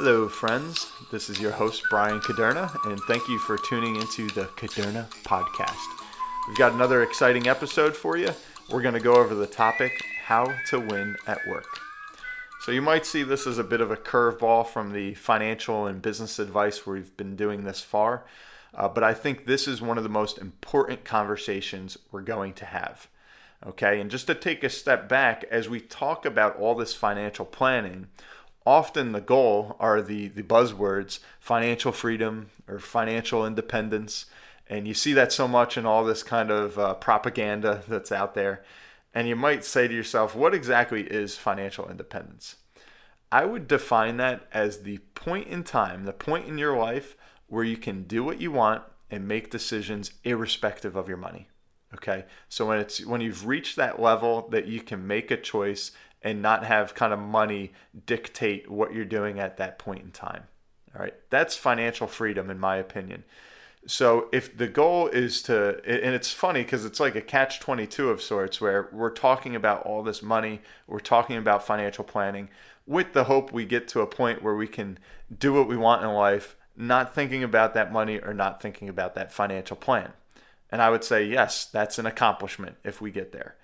Hello, friends. This is your host, Brian Caderna, and thank you for tuning into the Caderna podcast. We've got another exciting episode for you. We're going to go over the topic how to win at work. So, you might see this as a bit of a curveball from the financial and business advice we've been doing this far, uh, but I think this is one of the most important conversations we're going to have. Okay, and just to take a step back, as we talk about all this financial planning, often the goal are the, the buzzwords financial freedom or financial independence. And you see that so much in all this kind of uh, propaganda that's out there. And you might say to yourself, what exactly is financial independence? I would define that as the point in time, the point in your life where you can do what you want and make decisions irrespective of your money. Okay. So when it's when you've reached that level that you can make a choice and not have kind of money dictate what you're doing at that point in time. All right. That's financial freedom, in my opinion. So if the goal is to, and it's funny because it's like a catch 22 of sorts where we're talking about all this money, we're talking about financial planning with the hope we get to a point where we can do what we want in life, not thinking about that money or not thinking about that financial plan. And I would say, yes, that's an accomplishment if we get there.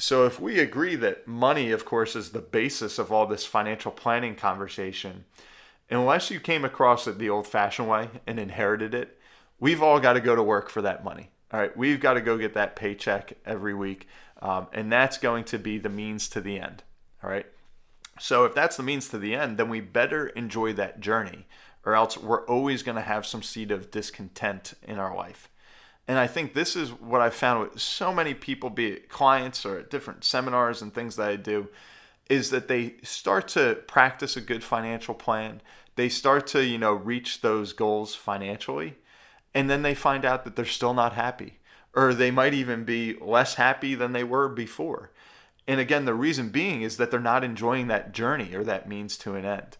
So, if we agree that money, of course, is the basis of all this financial planning conversation, unless you came across it the old fashioned way and inherited it, we've all got to go to work for that money. All right, we've got to go get that paycheck every week. Um, and that's going to be the means to the end. All right. So, if that's the means to the end, then we better enjoy that journey, or else we're always going to have some seed of discontent in our life. And I think this is what I found with so many people, be it clients or at different seminars and things that I do, is that they start to practice a good financial plan. They start to, you know, reach those goals financially. And then they find out that they're still not happy. Or they might even be less happy than they were before. And again, the reason being is that they're not enjoying that journey or that means to an end.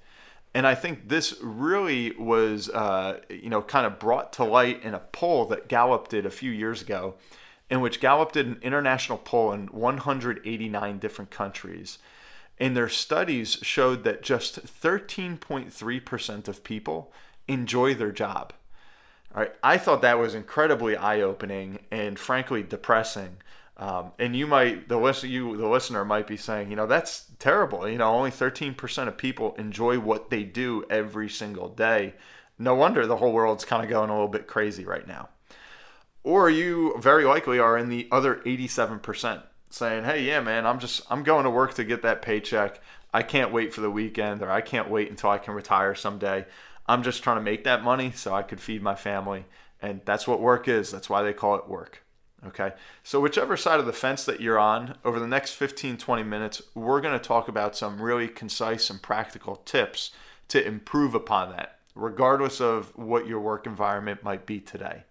And I think this really was, uh, you know, kind of brought to light in a poll that Gallup did a few years ago, in which Gallup did an international poll in 189 different countries. And their studies showed that just 13.3% of people enjoy their job. All right, I thought that was incredibly eye opening and frankly depressing um, and you might the listen you the listener might be saying, you know, that's terrible. You know, only 13% of people enjoy what they do every single day. No wonder the whole world's kind of going a little bit crazy right now. Or you very likely are in the other 87% saying, "Hey, yeah, man, I'm just I'm going to work to get that paycheck. I can't wait for the weekend or I can't wait until I can retire someday. I'm just trying to make that money so I could feed my family." And that's what work is. That's why they call it work. Okay, so whichever side of the fence that you're on, over the next 15 20 minutes, we're going to talk about some really concise and practical tips to improve upon that, regardless of what your work environment might be today.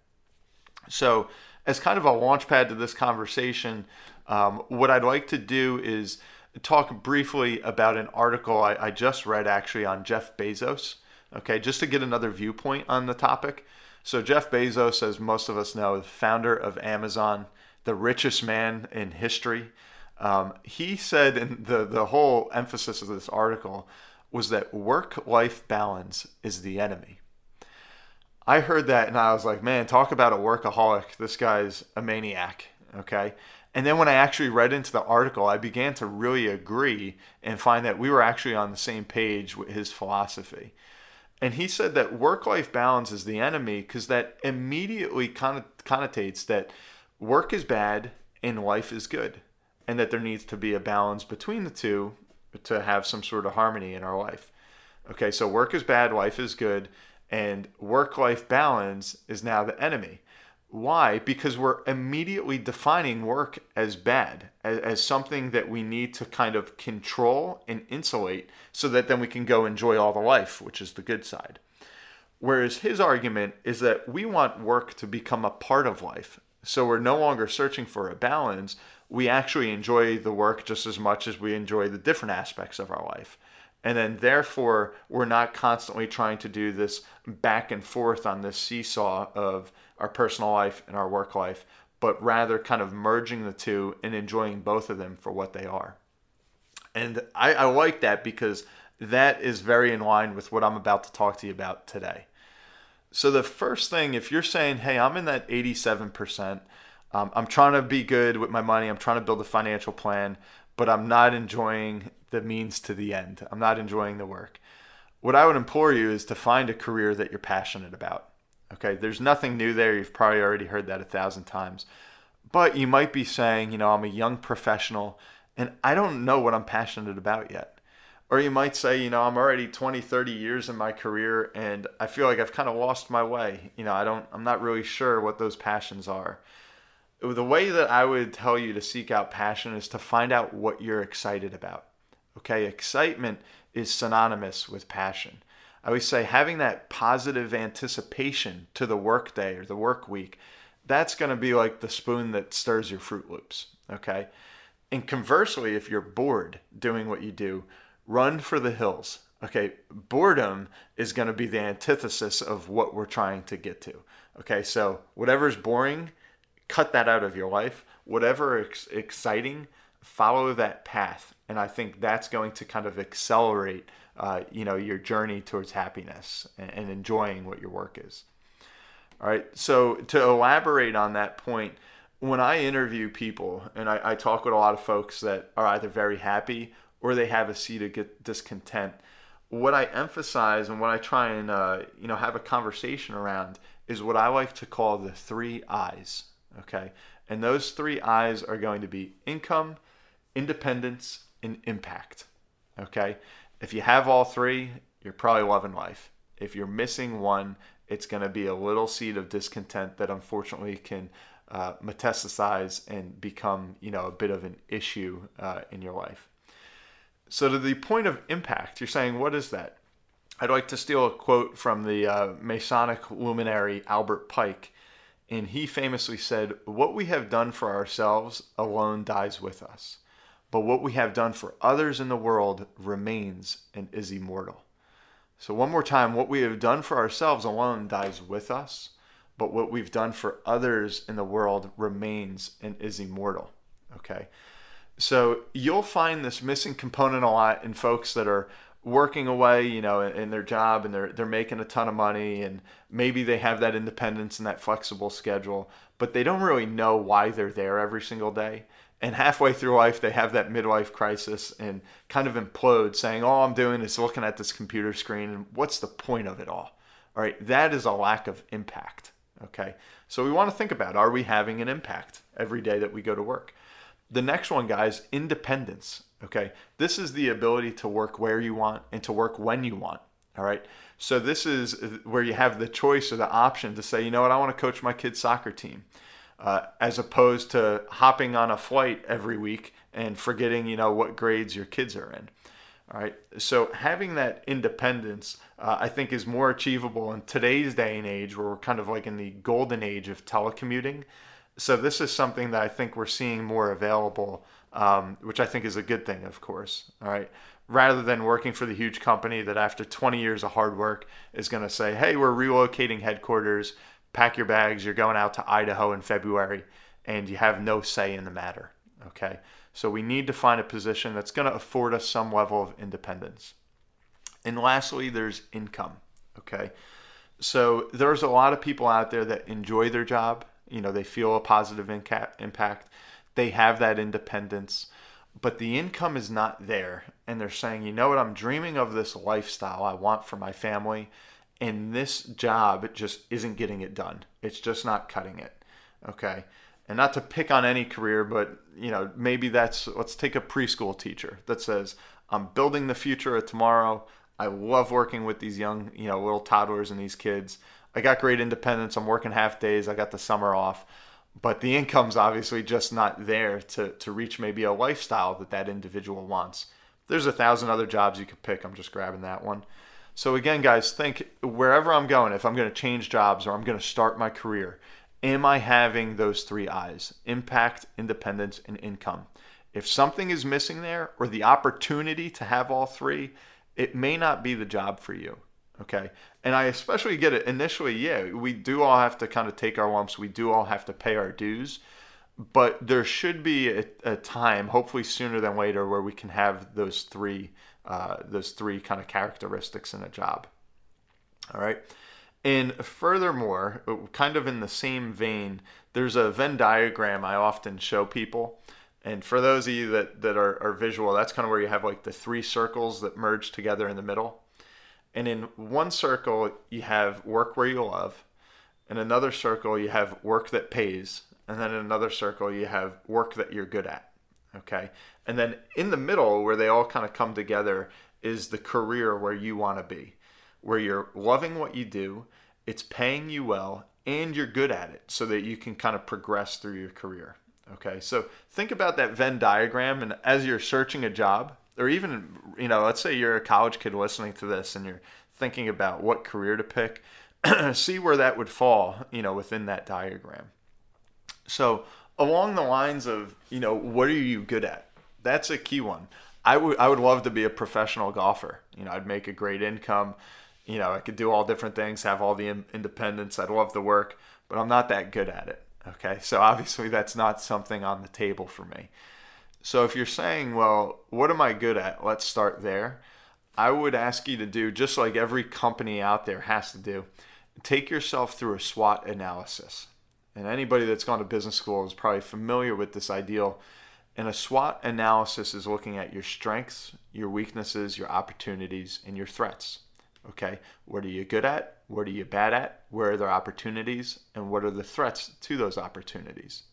So, as kind of a launch pad to this conversation, um, what I'd like to do is talk briefly about an article I, I just read actually on Jeff Bezos. Okay, just to get another viewpoint on the topic. So, Jeff Bezos, as most of us know, the founder of Amazon, the richest man in history, um, he said, and the, the whole emphasis of this article was that work life balance is the enemy. I heard that and I was like, man, talk about a workaholic. This guy's a maniac. Okay. And then when I actually read into the article, I began to really agree and find that we were actually on the same page with his philosophy. And he said that work life balance is the enemy because that immediately connotates that work is bad and life is good, and that there needs to be a balance between the two to have some sort of harmony in our life. Okay, so work is bad, life is good, and work life balance is now the enemy. Why? Because we're immediately defining work as bad, as, as, something that we need to kind of control and insulate so that then we can go enjoy all the life, which is the good side. Whereas his argument is that we want work to become a part of life. So we're no longer searching for a balance. We actually enjoy the work just as much as we enjoy the different aspects of our life. And then, therefore, we're not constantly trying to do this back and forth on this seesaw of our personal life and our work life, but rather kind of merging the two and enjoying both of them for what they are. And I, I like that because that is very in line with what I'm about to talk to you about today. So, the first thing, if you're saying, hey, I'm in that 87%, um, I'm trying to be good with my money, I'm trying to build a financial plan, but I'm not enjoying the means to the end, I'm not enjoying the work. What I would implore you is to find a career that you're passionate about. Okay, there's nothing new there. You've probably already heard that a thousand times. But you might be saying, you know, I'm a young professional and I don't know what I'm passionate about yet. Or you might say, you know, I'm already 20, 30 years in my career and I feel like I've kind of lost my way. You know, I don't, I'm not really sure what those passions are. The way that I would tell you to seek out passion is to find out what you're excited about. Okay, excitement is synonymous with passion. I always say having that positive anticipation to the workday or the work week, that's going to be like the spoon that stirs your Froot Loops. Okay. And conversely, if you're bored doing what you do, run for the hills. Okay, boredom is going to be the antithesis of what we're trying to get to. Okay, so whatever's boring, cut that out of your life. Whatever is exciting, follow that path, and I think that's going to kind of accelerate, uh, you know, your journey towards happiness and, and enjoying what your work is. All right, so to elaborate on that point, when I interview people and I, I talk with a lot of folks that are either very happy or they have a seed of discontent. What I emphasize and what I try and uh, you know have a conversation around is what I like to call the three I's Okay, and those three I's are going to be income, independence, and impact. Okay, if you have all three, you're probably loving life. If you're missing one, it's going to be a little seed of discontent that unfortunately can uh, metastasize and become you know a bit of an issue uh, in your life. So, to the point of impact, you're saying, what is that? I'd like to steal a quote from the uh, Masonic luminary Albert Pike. And he famously said, What we have done for ourselves alone dies with us, but what we have done for others in the world remains and is immortal. So, one more time, what we have done for ourselves alone dies with us, but what we've done for others in the world remains and is immortal. Okay. So you'll find this missing component a lot in folks that are working away, you know, in, their job and they're they're making a ton of money and maybe they have that independence and that flexible schedule, but they don't really know why they're there every single day. And halfway through life, they have that midlife crisis and kind of implode, saying, "All I'm doing is looking at this computer screen, and what's the point of it all?" All right, that is a lack of impact. Okay, so we want to think about: Are we having an impact every day that we go to work? The next one, guys, independence. Okay. This is the ability to work where you want and to work when you want. All right. So this is where you have the choice or the option to say, you know what, I want to coach my kid's soccer team, uh, as opposed to hopping on a flight every week and forgetting, you know, what grades your kids are in. All right. So having that independence, uh, I think, is more achievable in today's day and age, where we're kind of like in the golden age of telecommuting. So this is something that I think we're seeing more available, um, which I think is a good thing, of course. All right. Rather than working for the huge company that after 20 years of hard work is going to say, hey, we're relocating headquarters, pack your bags, you're going out to Idaho in February, and you have no say in the matter. Okay. So we need to find a position that's going to afford us some level of independence. And lastly, there's income. Okay. So there's a lot of people out there that enjoy their job you know they feel a positive impact they have that independence but the income is not there and they're saying you know what i'm dreaming of this lifestyle i want for my family and this job just isn't getting it done it's just not cutting it okay and not to pick on any career but you know maybe that's let's take a preschool teacher that says i'm building the future of tomorrow i love working with these young you know little toddlers and these kids I got great independence. I'm working half days. I got the summer off, but the income's obviously just not there to to reach maybe a lifestyle that that individual wants. There's a thousand other jobs you could pick. I'm just grabbing that one. So again, guys, think wherever I'm going, if I'm going to change jobs or I'm going to start my career, am I having those three I's: impact, independence, and income? If something is missing there, or the opportunity to have all three, it may not be the job for you. Okay. And I especially get it initially, yeah, we do all have to kind of take our lumps. We do all have to pay our dues. but there should be a, a, time, hopefully sooner than later, where we can have those three uh, those three kind of characteristics in a job. All right. And furthermore, kind of in the same vein, there's a Venn diagram I often show people. And for those of you that, that are, are visual, that's kind of where you have like the three circles that merge together in the middle. And in one circle, you have work where you love. In another circle, you have work that pays. And then in another circle, you have work that you're good at. Okay. And then in the middle, where they all kind of come together, is the career where you want to be, where you're loving what you do, it's paying you well, and you're good at it so that you can kind of progress through your career. Okay. So think about that Venn diagram. And as you're searching a job, or even, you know, let's say you're a college kid listening to this and you're thinking about what career to pick, see where that would fall, you know, within that diagram. So, along the lines of, you know, what are you good at? That's a key one. I would I would love to be a professional golfer. You know, I'd make a great income. You know, I could do all different things, have all the independence. I'd love the work, but I'm not that good at it. Okay, so obviously that's not something on the table for me. So if you're saying, well, what am I good at? Let's start there. I would ask you to do just like every company out there has to do. Take yourself through a SWOT analysis. And anybody that's gone to business school is probably familiar with this ideal. And a SWOT analysis is looking at your strengths, your weaknesses, your opportunities, and your threats. Okay, what are you good at? What are you bad at? Where are there opportunities? And what are the threats to those opportunities?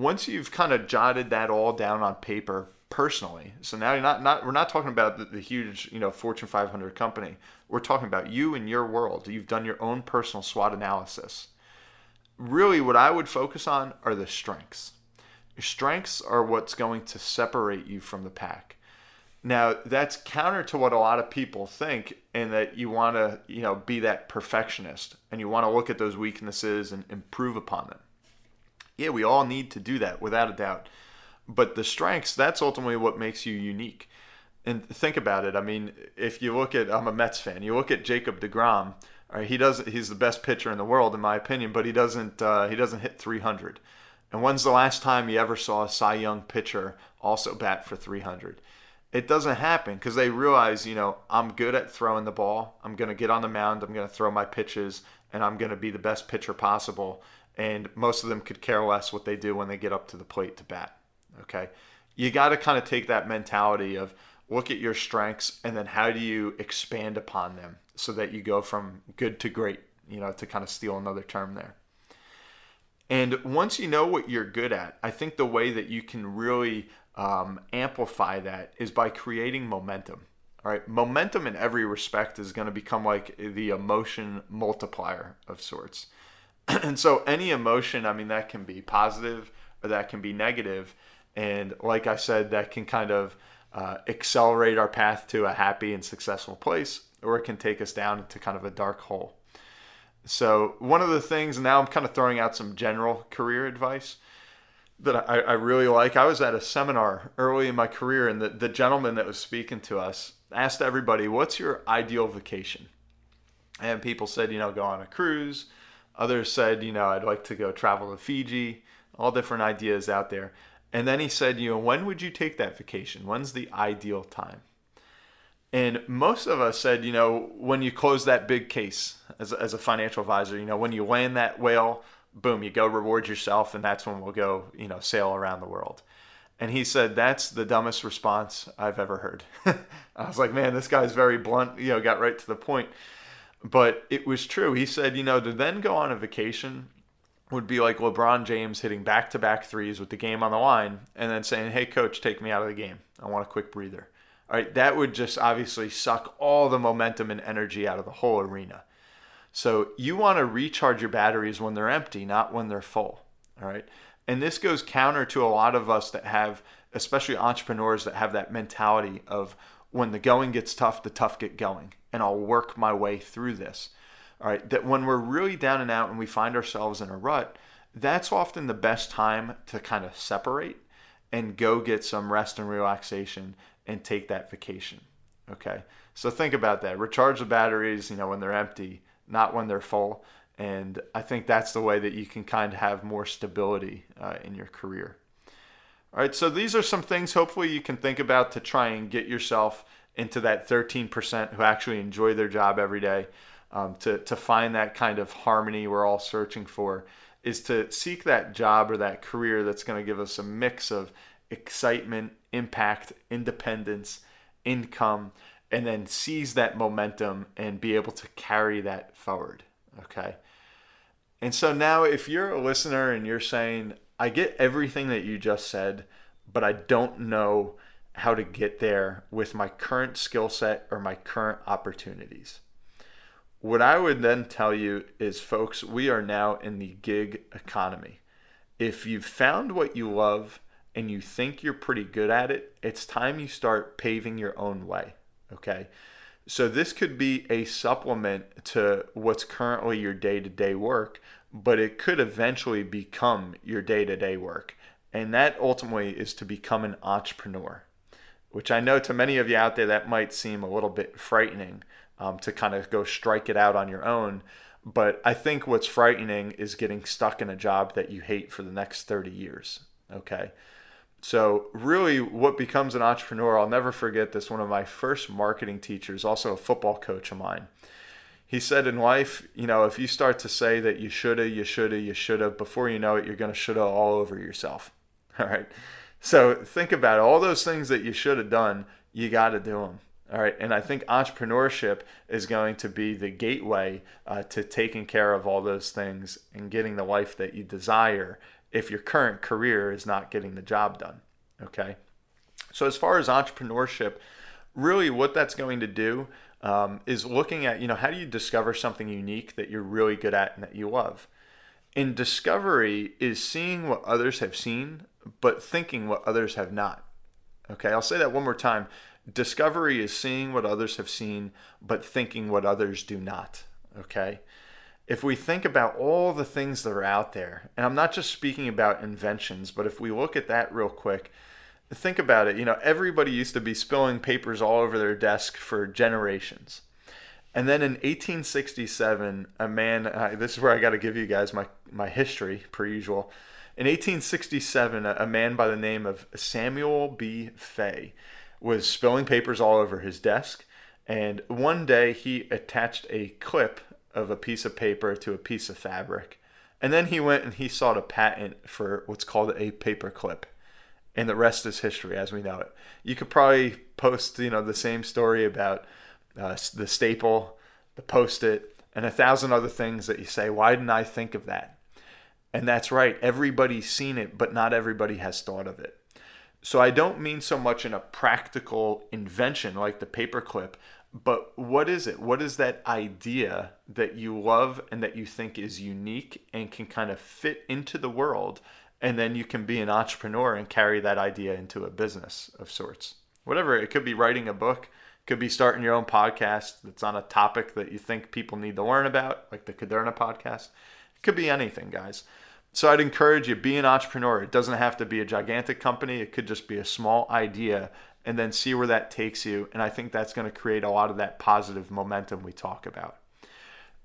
once you've kind of jotted that all down on paper personally so now you're not, not we're not talking about the, the, huge you know fortune 500 company we're talking about you and your world you've done your own personal swot analysis really what i would focus on are the strengths your strengths are what's going to separate you from the pack now that's counter to what a lot of people think in that you want to you know be that perfectionist and you want to look at those weaknesses and improve upon them yeah, we all need to do that without a doubt. But the strengths, that's ultimately what makes you unique. And think about it. I mean, if you look at, I'm a Mets fan. You look at Jacob Degrom. He does. He's the best pitcher in the world, in my opinion. But he doesn't. Uh, he doesn't hit 300. And when's the last time you ever saw a Cy Young pitcher also bat for 300? It doesn't happen because they realize, you know, I'm good at throwing the ball. I'm going to get on the mound. I'm going to throw my pitches, and I'm going to be the best pitcher possible and most of them could care less what they do when they get up to the plate to bat. Okay. You got to kind of take that mentality of look at your strengths and then how do you expand upon them so that you go from good to great, you know, to kind of steal another term there. And once you know what you're good at, I think the way that you can really um, amplify that is by creating momentum. All right, momentum in every respect is going to become like the emotion multiplier of sorts. and so any emotion, I mean, that can be positive or that can be negative. And like I said, that can kind of uh, accelerate our path to a happy and successful place, or it can take us down into kind of a dark hole. So, one of the things, now I'm kind of throwing out some general career advice that I, I really like. I was at a seminar early in my career, and the, the gentleman that was speaking to us asked everybody, What's your ideal vacation? And people said, You know, go on a cruise Others said, you know, I'd like to go travel to Fiji, all different ideas out there. And then he said, you know, when would you take that vacation? When's the ideal time? And most of us said, you know, when you close that big case as, as a financial advisor, you know, when you land that whale, boom, you go reward yourself, and that's when we'll go, you know, sail around the world. And he said, that's the dumbest response I've ever heard. I was like, man, this guy's very blunt, you know, got right to the point. But it was true. He said, you know, to then go on a vacation would be like LeBron James hitting back to back threes with the game on the line and then saying, hey, coach, take me out of the game. I want a quick breather. All right, that would just obviously suck all the momentum and energy out of the whole arena. So you want to recharge your batteries when they're empty, not when they're full. All right. And this goes counter to a lot of us that have, especially entrepreneurs that have that mentality of when the going gets tough, the tough get going and I'll work my way through this. All right, that when we're really down and out and we find ourselves in a rut, that's often the best time to kind of separate and go get some rest and relaxation and take that vacation. Okay, so think about that. Recharge the batteries, you know, when they're empty, not when they're full. And I think that's the way that you can kind of have more stability uh, in your career. All right, so these are some things hopefully you can think about to try and get yourself into that 13% who actually enjoy their job every day. Um, to, to find that kind of harmony we're all searching for is to seek that job or that career that's going to give us a mix of excitement, impact, independence, income, and then seize that momentum and be able to carry that forward. Okay. And so now, if you're a listener and you're saying, I get everything that you just said, but I don't know how to get there with my current skill set or my current opportunities. What I would then tell you is, folks, we are now in the gig economy. If you've found what you love and you think you're pretty good at it, it's time you start paving your own way. Okay. So this could be a supplement to what's currently your day to day work, but it could eventually become your day to day work. And that ultimately is to become an entrepreneur, which I know to many of you out there that might seem a little bit frightening um, to kind of go strike it out on your own. But I think what's frightening is getting stuck in a job that you hate for the next 30 years. Okay. So, really, what becomes an entrepreneur, I'll never forget this. One of my first marketing teachers, also a football coach of mine, he said in life, you know, if you start to say that you shoulda, you shoulda, you shoulda, before you know it, you're going to shoulda all over yourself. All right. So, think about it. All those things that you should have done, you got to do them. All right. And I think entrepreneurship is going to be the gateway uh, to taking care of all those things and getting the life that you desire if your current career is not getting the job done. Okay. So, as far as entrepreneurship, really what that's going to do um, is looking at, you know, how do you discover something unique that you're really good at and that you love? And discovery is seeing what others have seen, but thinking what others have not. Okay. I'll say that one more time. Discovery is seeing what others have seen, but thinking what others do not. Okay if we think about all the things that are out there, and I'm not just speaking about inventions, but if we look at that real quick, think about it. You know, everybody used to be spilling papers all over their desk for generations. And then in 1867, a man, uh, this is where I got to give you guys my, my history, per usual. In 1867, a, a man by the name of Samuel B. Fay was spilling papers all over his desk. And one day he attached a clip of a piece of paper to a piece of fabric. And then he went and he sought a patent for what's called a paper clip. And the rest is history as we know it. You could probably post, you know, the same story about uh, the staple, the post-it, and a thousand other things that you say, why didn't I think of that? And that's right, everybody's seen it, but not everybody has thought of it. So I don't mean so much in a practical invention like the paperclip, but what is it? What is that idea that you love and that you think is unique and can kind of fit into the world? And then you can be an entrepreneur and carry that idea into a business of sorts. Whatever, it could be writing a book, could be starting your own podcast that's on a topic that you think people need to learn about, like the Caderna podcast. It could be anything, guys. So I'd encourage you be an entrepreneur. It doesn't have to be a gigantic company. It could just be a small idea and then see where that takes you. And I think that's going to create a lot of that positive momentum we talk about.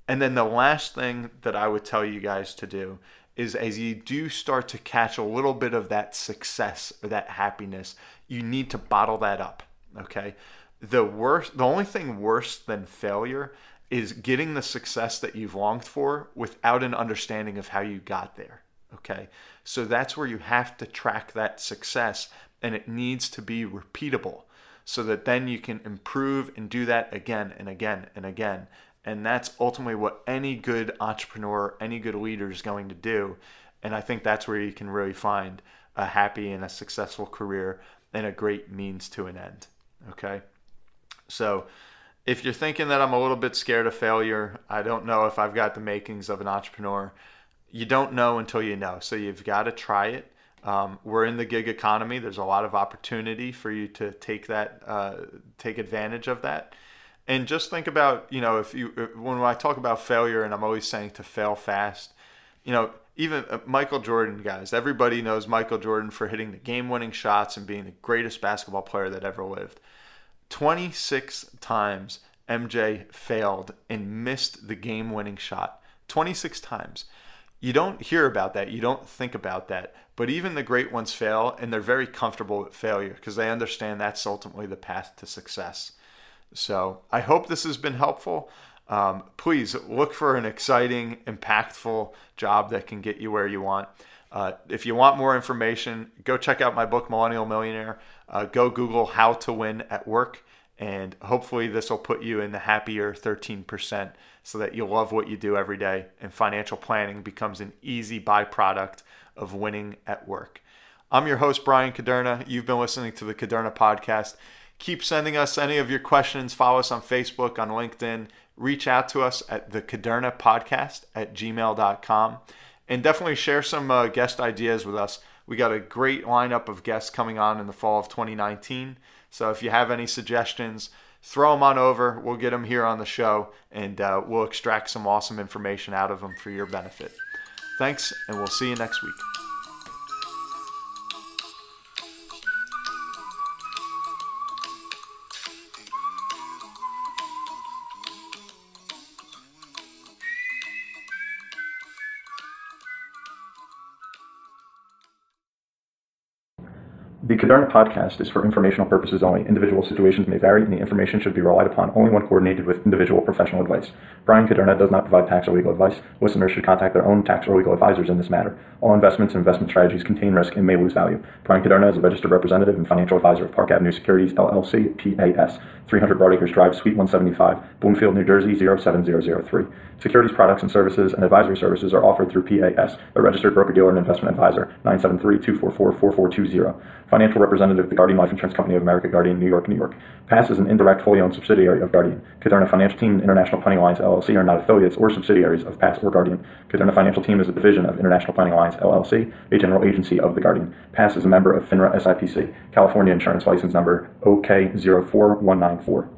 And then the last thing that I would tell you guys to do is as you do start to catch a little bit of that success or that happiness, you need to bottle that up. Okay. The worst, the only thing worse than failure is getting the success that you've longed for without an understanding of how you got there. Okay. So that's where you have to track that success and it needs to be repeatable so that then you can improve and do that again and again and again. And that's ultimately what any good entrepreneur, any good leader is going to do. And I think that's where you can really find a happy and a successful career and a great means to an end. Okay. So if you're thinking that I'm a little bit scared of failure, I don't know if I've got the makings of an entrepreneur. You don't know until you know. So you've got to try it. Um, we're in the gig economy. There's a lot of opportunity for you to take that, uh, take advantage of that. And just think about, you know, if you, when I talk about failure, and I'm always saying to fail fast, you know, even uh, Michael Jordan, guys, everybody knows Michael Jordan for hitting the game winning shots and being the greatest basketball player that ever lived. 26 times MJ failed and missed the game winning shot. 26 times. You don't hear about that. You don't think about that. But even the great ones fail, and they're very comfortable with failure because they understand that's ultimately the path to success. So I hope this has been helpful. Um, please look for an exciting, impactful job that can get you where you want. Uh, if you want more information, go check out my book, Millennial Millionaire. Uh, go Google How to Win at Work, and hopefully, this will put you in the happier 13% so that you love what you do every day. And financial planning becomes an easy byproduct of winning at work. I'm your host, Brian Caderna. You've been listening to the Caderna Podcast. Keep sending us any of your questions. Follow us on Facebook, on LinkedIn. Reach out to us at the Caderna Podcast at gmail.com. And definitely share some uh, guest ideas with us. We got a great lineup of guests coming on in the fall of 2019. So if you have any suggestions, throw them on over. We'll get them here on the show and uh, we'll extract some awesome information out of them for your benefit. Thanks, and we'll see you next week. The Caderna podcast is for informational purposes only. Individual situations may vary, and the information should be relied upon only when coordinated with individual professional advice. Brian Caderna does not provide tax or legal advice. Listeners should contact their own tax or legal advisors in this matter. All investments and investment strategies contain risk and may lose value. Brian Caderna is a registered representative and financial advisor of Park Avenue Securities, LLC, PAS, 300 Broadacres Drive, Suite 175, Bloomfield, New Jersey 07003. Securities products and services and advisory services are offered through PAS, a registered broker-dealer and investment advisor, 973-244-4420. Financial representative of the Guardian Life Insurance Company of America, Guardian, New York, New York. PAS is an indirect wholly owned subsidiary of Guardian. Caderna Financial Team and International Planning Alliance LLC are not affiliates or subsidiaries of PAS or Guardian. Caderna Financial Team is a division of International Planning Alliance LLC, a general agency of the Guardian. PAS is a member of FINRA SIPC, California Insurance License Number OK04194.